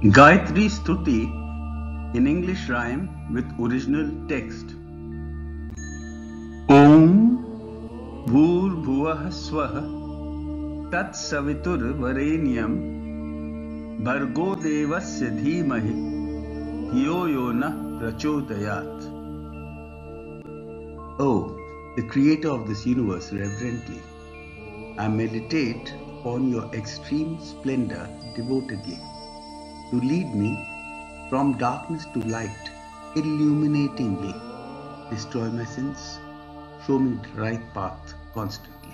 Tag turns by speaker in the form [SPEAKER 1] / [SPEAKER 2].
[SPEAKER 1] Gayatri Stuti in English rhyme with original text. Om Bhur Bhuvah Swah Tat Savitur Varenyam Bhargo Devasya Dhimahi Dhiyo Yona Prachodayat. Oh, the creator of this universe reverently, I meditate upon your extreme splendor devotedly to lead me from darkness to light, illuminatingly. Destroy my sins, show me the right path constantly.